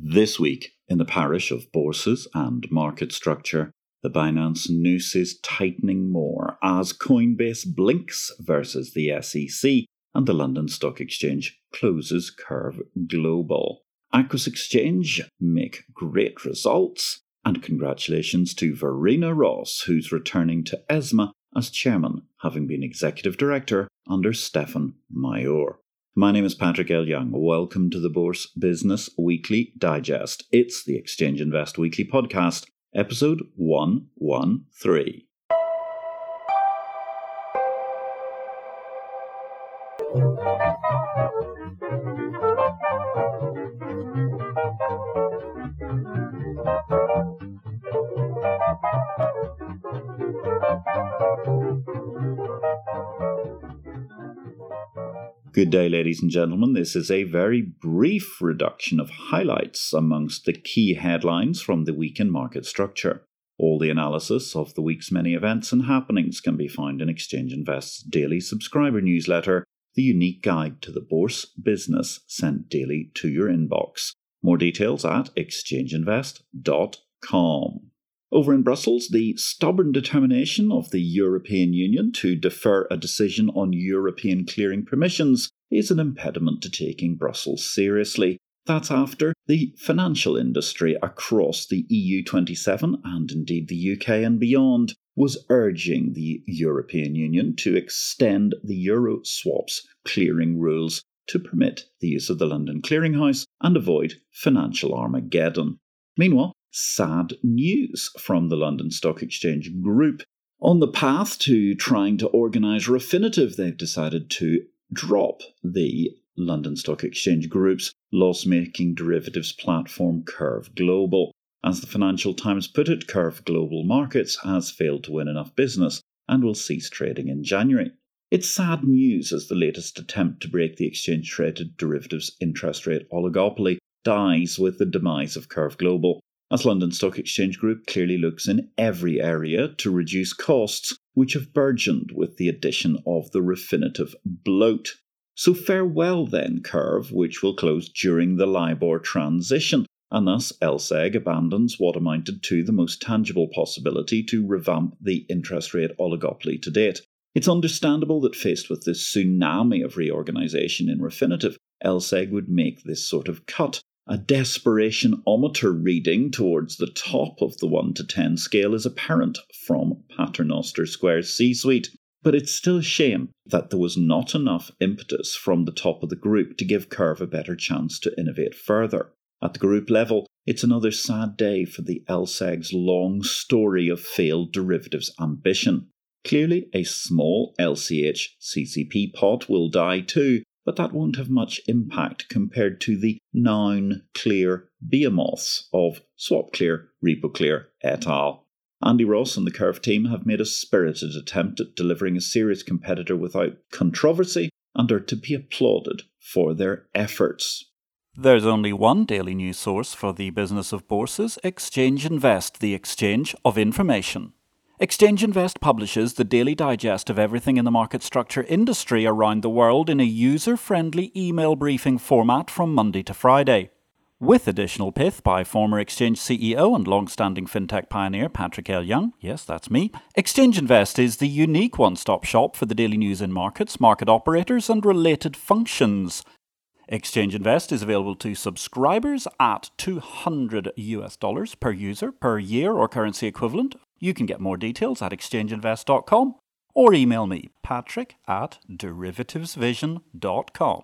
This week, in the parish of bourses and market structure, the Binance noose is tightening more as Coinbase blinks versus the SEC and the London Stock Exchange closes Curve Global. Aquis Exchange make great results, and congratulations to Verena Ross, who's returning to ESMA as chairman, having been executive director under Stefan Maijoor. My name is Patrick L. Young. Welcome to the Bourse Business Weekly Digest. It's the Exchange Invest Weekly Podcast, episode 113. Good day, ladies and gentlemen. This is a very brief reduction of highlights amongst the key headlines from the week in market structure. All the analysis of the week's many events and happenings can be found in Exchange Invest's daily subscriber newsletter, the unique guide to the bourse business sent daily to your inbox. More details at exchangeinvest.com. Over in Brussels, the stubborn determination of the European Union to defer a decision on European clearing permissions is an impediment to taking Brussels seriously. That's after the financial industry across the EU27 and indeed the UK and beyond was urging the European Union to extend the Euro swaps clearing rules to permit the use of the London Clearinghouse and avoid financial Armageddon. Meanwhile, sad news from the London Stock Exchange Group. On the path to trying to organise Refinitiv, they've decided to drop the London Stock Exchange Group's loss making derivatives platform Curve Global. As the Financial Times put it, Curve Global Markets has failed to win enough business and will cease trading in January. It's sad news as the latest attempt to break the exchange traded derivatives interest rate oligopoly dies with the demise of Curve Global as London Stock Exchange Group clearly looks in every area to reduce costs, which have burgeoned with the addition of the Refinitiv bloat. So farewell then, Curve, which will close during the LIBOR transition, and thus LSEG abandons what amounted to the most tangible possibility to revamp the interest rate oligopoly to date. It's understandable that faced with this tsunami of reorganisation in Refinitiv, LSEG would make this sort of cut, a desperation-ometer reading towards the top of the 1 to 10 scale is apparent from Paternoster Square's C suite, but it's still a shame that there was not enough impetus from the top of the group to give Curve a better chance to innovate further. At the group level, it's another sad day for the LSEG's long story of failed derivatives ambition. Clearly, a small LCH CCP pot will die too, but that won't have much impact compared to the noun clear behemoths of SwapClear, RepoClear et al. Andy Ross and the Curve team have made a spirited attempt at delivering a serious competitor without controversy and are to be applauded for their efforts. There's only one daily news source for the business of bourses Exchange Invest, the exchange of information. Exchange Invest publishes the daily digest of everything in the market structure industry around the world in a user friendly email briefing format from Monday to Friday. With additional pith by former Exchange CEO and long standing fintech pioneer Patrick L. Young, yes, that's me, Exchange Invest is the unique one stop shop for the daily news in markets, market operators, and related functions. Exchange Invest is available to subscribers at 200 US dollars per user per year or currency equivalent you can get more details at exchangeinvest.com or email me, patrick at derivativesvision.com.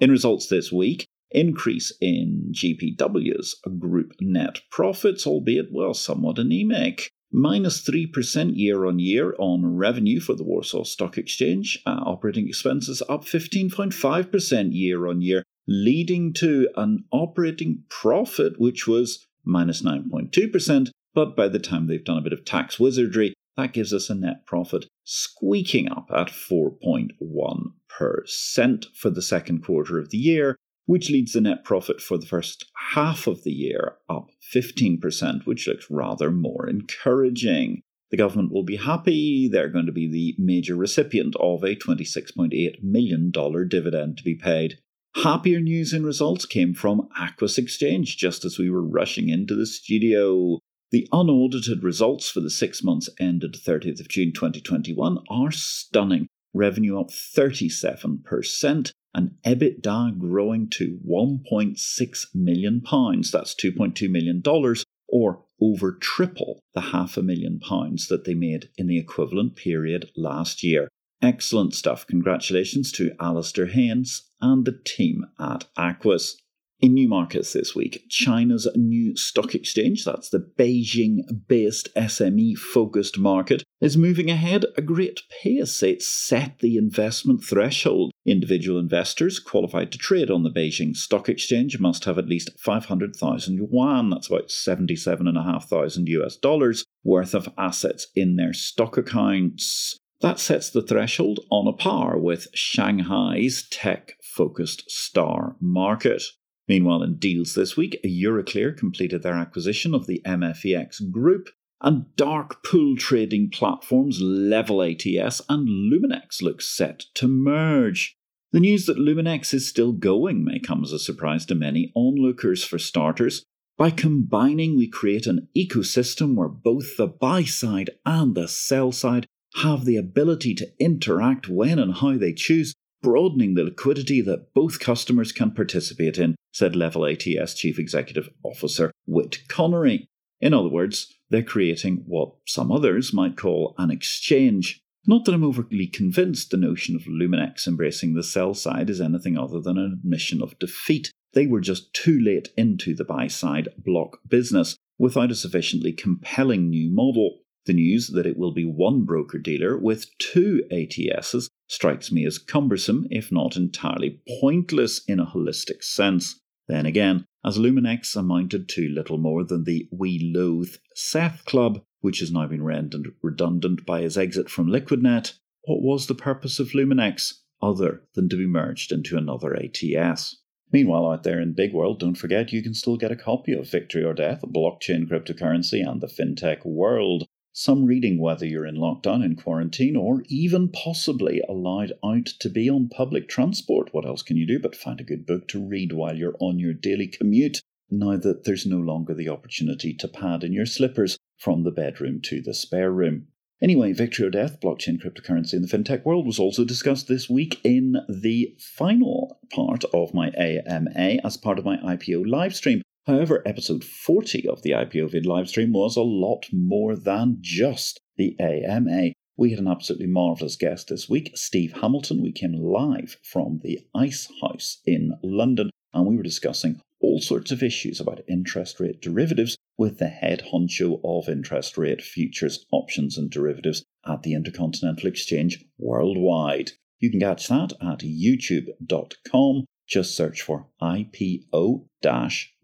In results this week, increase in GPW's group net profits, albeit, well, somewhat anemic. Minus 3% year on year on revenue for the Warsaw Stock Exchange. Uh, operating expenses up 15.5% year on year, leading to an operating profit which was minus 9.2%, but by the time they've done a bit of tax wizardry, that gives us a net profit squeaking up at 4.1% for the second quarter of the year, which leads the net profit for the first half of the year up 15%, which looks rather more encouraging. The government will be happy. They're going to be the major recipient of a $26.8 million dividend to be paid Happier news and results came from Aquis Exchange just as we were rushing into the studio. The unaudited results for the six months ended 30th of June 2021 are stunning. Revenue up 37% and EBITDA growing to 1.6 million pounds. That's 2.2 million dollars or over triple the half a million pounds that they made in the equivalent period last year. Excellent stuff. Congratulations to Alistair Haynes and the team at Aquis. In new markets this week, China's new stock exchange, that's the Beijing based SME focused market, is moving ahead a great pace. It's set the investment threshold. Individual investors qualified to trade on the Beijing Stock Exchange must have at least 500,000 yuan, that's about 77,500 US dollars, worth of assets in their stock accounts. That sets the threshold on a par with Shanghai's tech focused star market. Meanwhile, in deals this week, Euroclear completed their acquisition of the MFEX Group, and dark pool trading platforms Level ATS and Luminex look set to merge. The news that Luminex is still going may come as a surprise to many onlookers for starters. By combining, we create an ecosystem where both the buy side and the sell side have the ability to interact when and how they choose, broadening the liquidity that both customers can participate in, said Level ATS Chief Executive Officer Whit Connery. In other words, they're creating what some others might call an exchange. Not that I'm overly convinced the notion of Luminex embracing the sell side is anything other than an admission of defeat. They were just too late into the buy side block business without a sufficiently compelling new model. The news that it will be one broker dealer with two ATSs strikes me as cumbersome, if not entirely pointless in a holistic sense. Then again, as Luminex amounted to little more than the We Loathe Seth Club, which has now been rendered redundant by his exit from Liquidnet, what was the purpose of Luminex other than to be merged into another ATS? Meanwhile, out there in big world, don't forget you can still get a copy of Victory or Death, Blockchain Cryptocurrency, and the FinTech World some reading whether you're in lockdown, in quarantine, or even possibly allowed out to be on public transport. What else can you do but find a good book to read while you're on your daily commute? Now that there's no longer the opportunity to pad in your slippers from the bedroom to the spare room. Anyway, Victory or Death, blockchain cryptocurrency in the fintech world was also discussed this week in the final part of my AMA as part of my IPO livestream. However, episode 40 of the IPO vid livestream was a lot more than just the AMA. We had an absolutely marvellous guest this week, Steve Hamilton. We came live from the Ice House in London and we were discussing all sorts of issues about interest rate derivatives with the head honcho of interest rate futures, options, and derivatives at the Intercontinental Exchange worldwide. You can catch that at youtube.com just search for IPO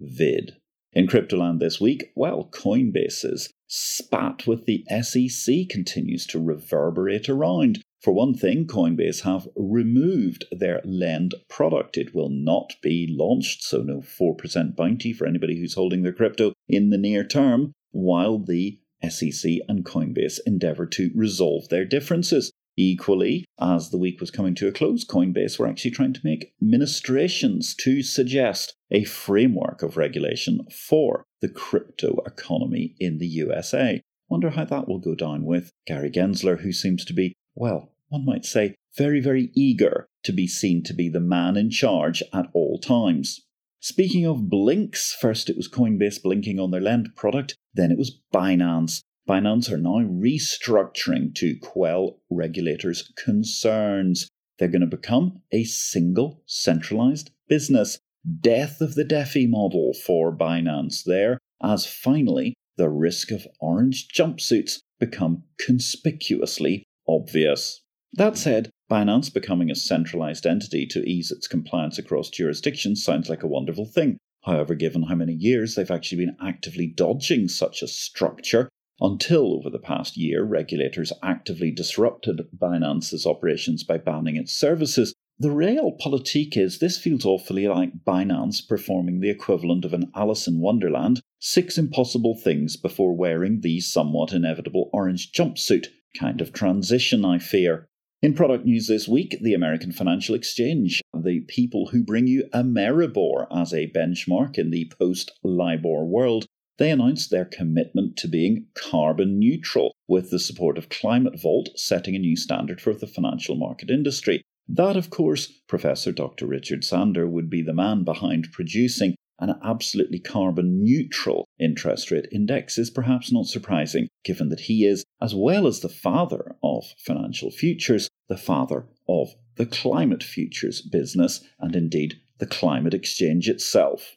vid. In Cryptoland this week, well, Coinbase's spat with the SEC continues to reverberate around. For one thing, Coinbase have removed their lend product. It will not be launched, so no 4% bounty for anybody who's holding their crypto in the near term, while the SEC and Coinbase endeavour to resolve their differences. Equally, as the week was coming to a close, Coinbase were actually trying to make ministrations to suggest a framework of regulation for the crypto economy in the USA. Wonder how that will go down with Gary Gensler, who seems to be, well, one might say, very, very eager to be seen to be the man in charge at all times. Speaking of blinks, first it was Coinbase blinking on their lend product, then it was Binance Binance are now restructuring to quell regulators' concerns. They're going to become a single centralized business. Death of the DeFi model for Binance there, as finally the risk of orange jumpsuits become conspicuously obvious. That said, Binance becoming a centralized entity to ease its compliance across jurisdictions sounds like a wonderful thing. However, given how many years they've actually been actively dodging such a structure, until over the past year regulators actively disrupted Binance's operations by banning its services. The realpolitik is this feels awfully like Binance performing the equivalent of an Alice in Wonderland six impossible things before wearing the somewhat inevitable orange jumpsuit kind of transition, I fear. In product news this week, the American Financial Exchange, the people who bring you Ameribor as a benchmark in the post LIBOR world, they announced their commitment to being carbon neutral, with the support of Climate Vault setting a new standard for the financial market industry. That, of course, Professor Dr. Richard Sandor would be the man behind producing an absolutely carbon neutral interest rate index is perhaps not surprising, given that he is, as well as the father of financial futures, the father of the climate futures business and indeed the climate exchange itself.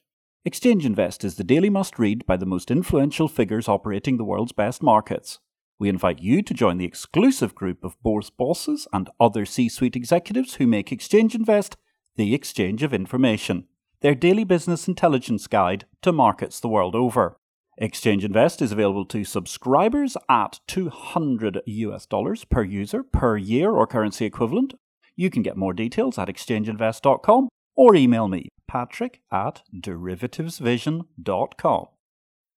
Exchange Invest is the daily must read by the most influential figures operating the world's best markets. We invite you to join the exclusive group of bourse bosses and other C suite executives who make Exchange Invest the exchange of information their daily business intelligence guide to markets the world over. Exchange Invest is available to subscribers at 200 US dollars per user per year or currency equivalent. You can get more details at exchangeinvest.com or email me, patrick at derivativesvision.com.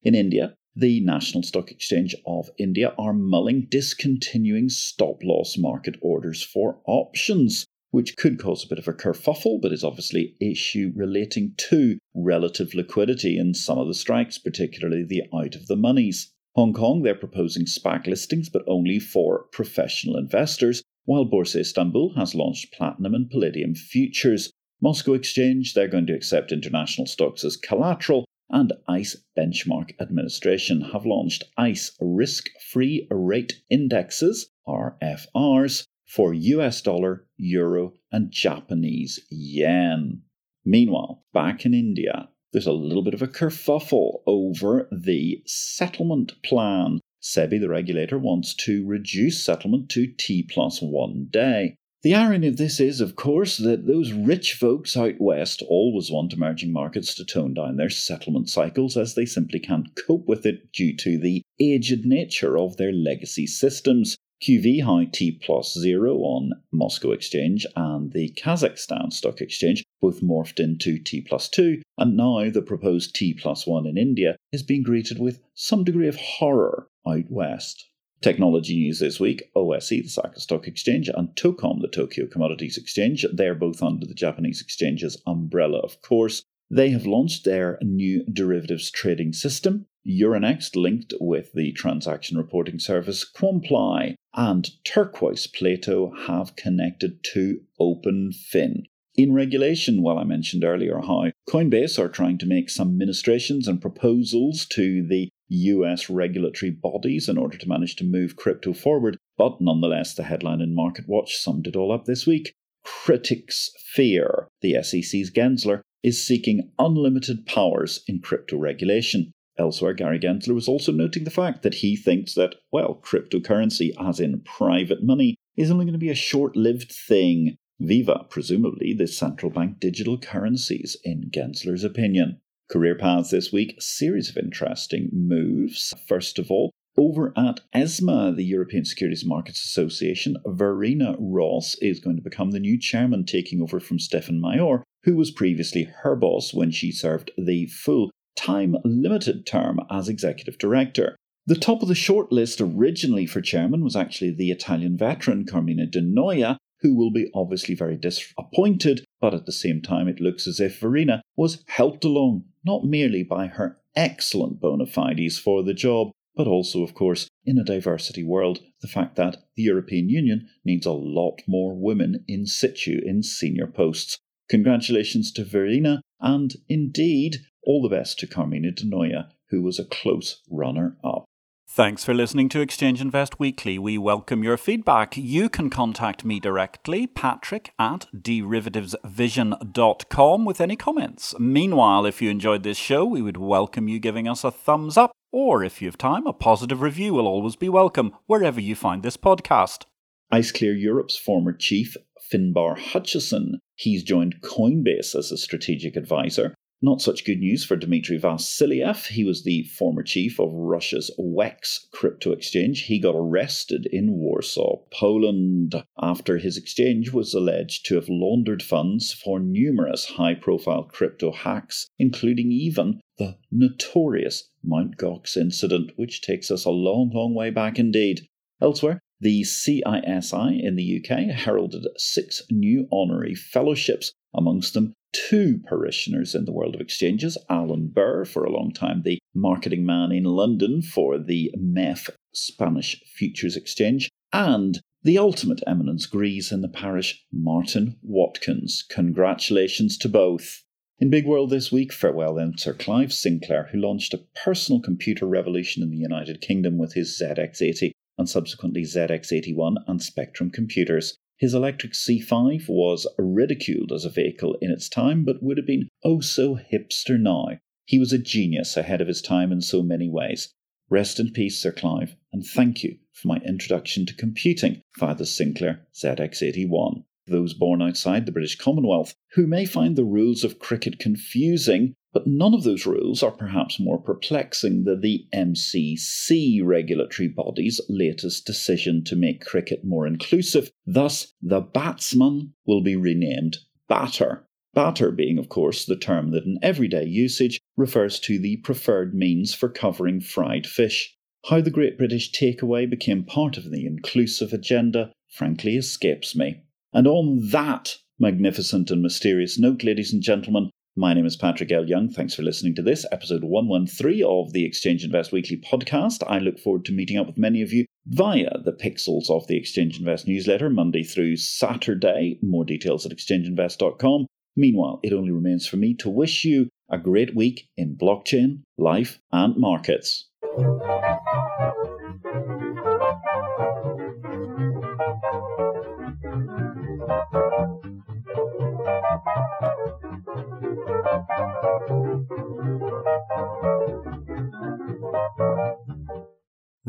In India, the National Stock Exchange of India are mulling discontinuing stop loss market orders for options which could cause a bit of a kerfuffle, but is obviously an issue relating to relative liquidity in some of the strikes, particularly the out of the monies. Hong Kong, they're proposing SPAC listings, but only for professional investors, while Borsa Istanbul has launched platinum and palladium futures. Moscow Exchange, they're going to accept international stocks as collateral, and ICE Benchmark Administration have launched ICE Risk Free Rate Indexes, RFRs, for US dollar, euro, and Japanese yen. Meanwhile, back in India, there's a little bit of a kerfuffle over the settlement plan. SEBI, the regulator, wants to reduce settlement to T plus one day. The irony of this is, of course, that those rich folks out west always want emerging markets to tone down their settlement cycles as they simply can't cope with it due to the aged nature of their legacy systems. QV High T plus zero on Moscow Exchange and the Kazakhstan Stock Exchange both morphed into T plus two, and now the proposed T plus one in India is being greeted with some degree of horror out west. Technology news this week OSE, the Osaka Stock Exchange, and Tocom, the Tokyo Commodities Exchange, they're both under the Japanese exchange's umbrella, of course. They have launched their new derivatives trading system, Euronext linked with the transaction reporting service Quantply, and Turquoise Plato have connected to OpenFin. In regulation, well, I mentioned earlier how Coinbase are trying to make some ministrations and proposals to the US regulatory bodies in order to manage to move crypto forward, but nonetheless, the headline in MarketWatch summed it all up this week. Critics fear the SEC's Gensler is seeking unlimited powers in crypto regulation. Elsewhere, Gary Gensler was also noting the fact that he thinks that, well, cryptocurrency, as in private money, is only going to be a short lived thing. Viva, presumably the central bank digital currencies, in Gensler's opinion. Career paths this week, series of interesting moves. First of all, over at ESMA, the European Securities Markets Association, Verena Ross is going to become the new chairman, taking over from Stefan Maijoor, who was previously her boss when she served the full time limited term as executive director. The top of the short list originally for chairman was actually the Italian veteran Carmine Di Noia, who will be obviously very disappointed, but at the same time, it looks as if Verena was helped along not merely by her excellent bona fides for the job, but also, of course, in a diversity world, the fact that the European Union needs a lot more women in situ in senior posts. Congratulations to Verena, and indeed, all the best to Carmine Noia, who was a close runner up. Thanks for listening to Exchange Invest Weekly. We welcome your feedback. You can contact me directly, patrick at derivativesvision.com, with any comments. Meanwhile, if you enjoyed this show, we would welcome you giving us a thumbs up or if you have time, a positive review will always be welcome wherever you find this podcast. IceClear Europe's former chief, Finbarr Hutcheson, he's joined Coinbase as a strategic advisor. Not such good news for Dmitry Vasiliev. He was the former chief of Russia's WEX crypto exchange. He got arrested in Warsaw, Poland, after his exchange was alleged to have laundered funds for numerous high profile crypto hacks, including even the notorious Mt. Gox incident, which takes us a long, long way back indeed. Elsewhere, The CISI in the UK heralded six new honorary fellowships, amongst them two parishioners in the world of exchanges Alan Burr, for a long time the marketing man in London for the MEFF Spanish Futures Exchange, and the ultimate eminence grise in the parish, Martin Watkins. Congratulations to both. In Big World this week, farewell then Sir Clive Sinclair, who launched a personal computer revolution in the United Kingdom with his ZX80 and subsequently ZX81 and Spectrum computers. His electric C5 was ridiculed as a vehicle in its time, but would have been oh so hipster now. He was a genius ahead of his time in so many ways. Rest in peace, Sir Clive, and thank you for my introduction to computing via the Sinclair ZX81 those born outside the British Commonwealth, who may find the rules of cricket confusing, but none of those rules are perhaps more perplexing than the MCC regulatory body's latest decision to make cricket more inclusive. Thus, the batsman will be renamed batter. Batter being, of course, the term that in everyday usage refers to the preferred means for covering fried fish. How the Great British Takeaway became part of the inclusive agenda frankly escapes me. And on that magnificent and mysterious note, ladies and gentlemen, my name is Patrick L. Young. Thanks for listening to this, episode 113 of the Exchange Invest Weekly podcast. I look forward to meeting up with many of you via the pixels of the Exchange Invest newsletter, Monday through Saturday. More details at exchangeinvest.com. Meanwhile, it only remains for me to wish you a great week in blockchain, life, and markets.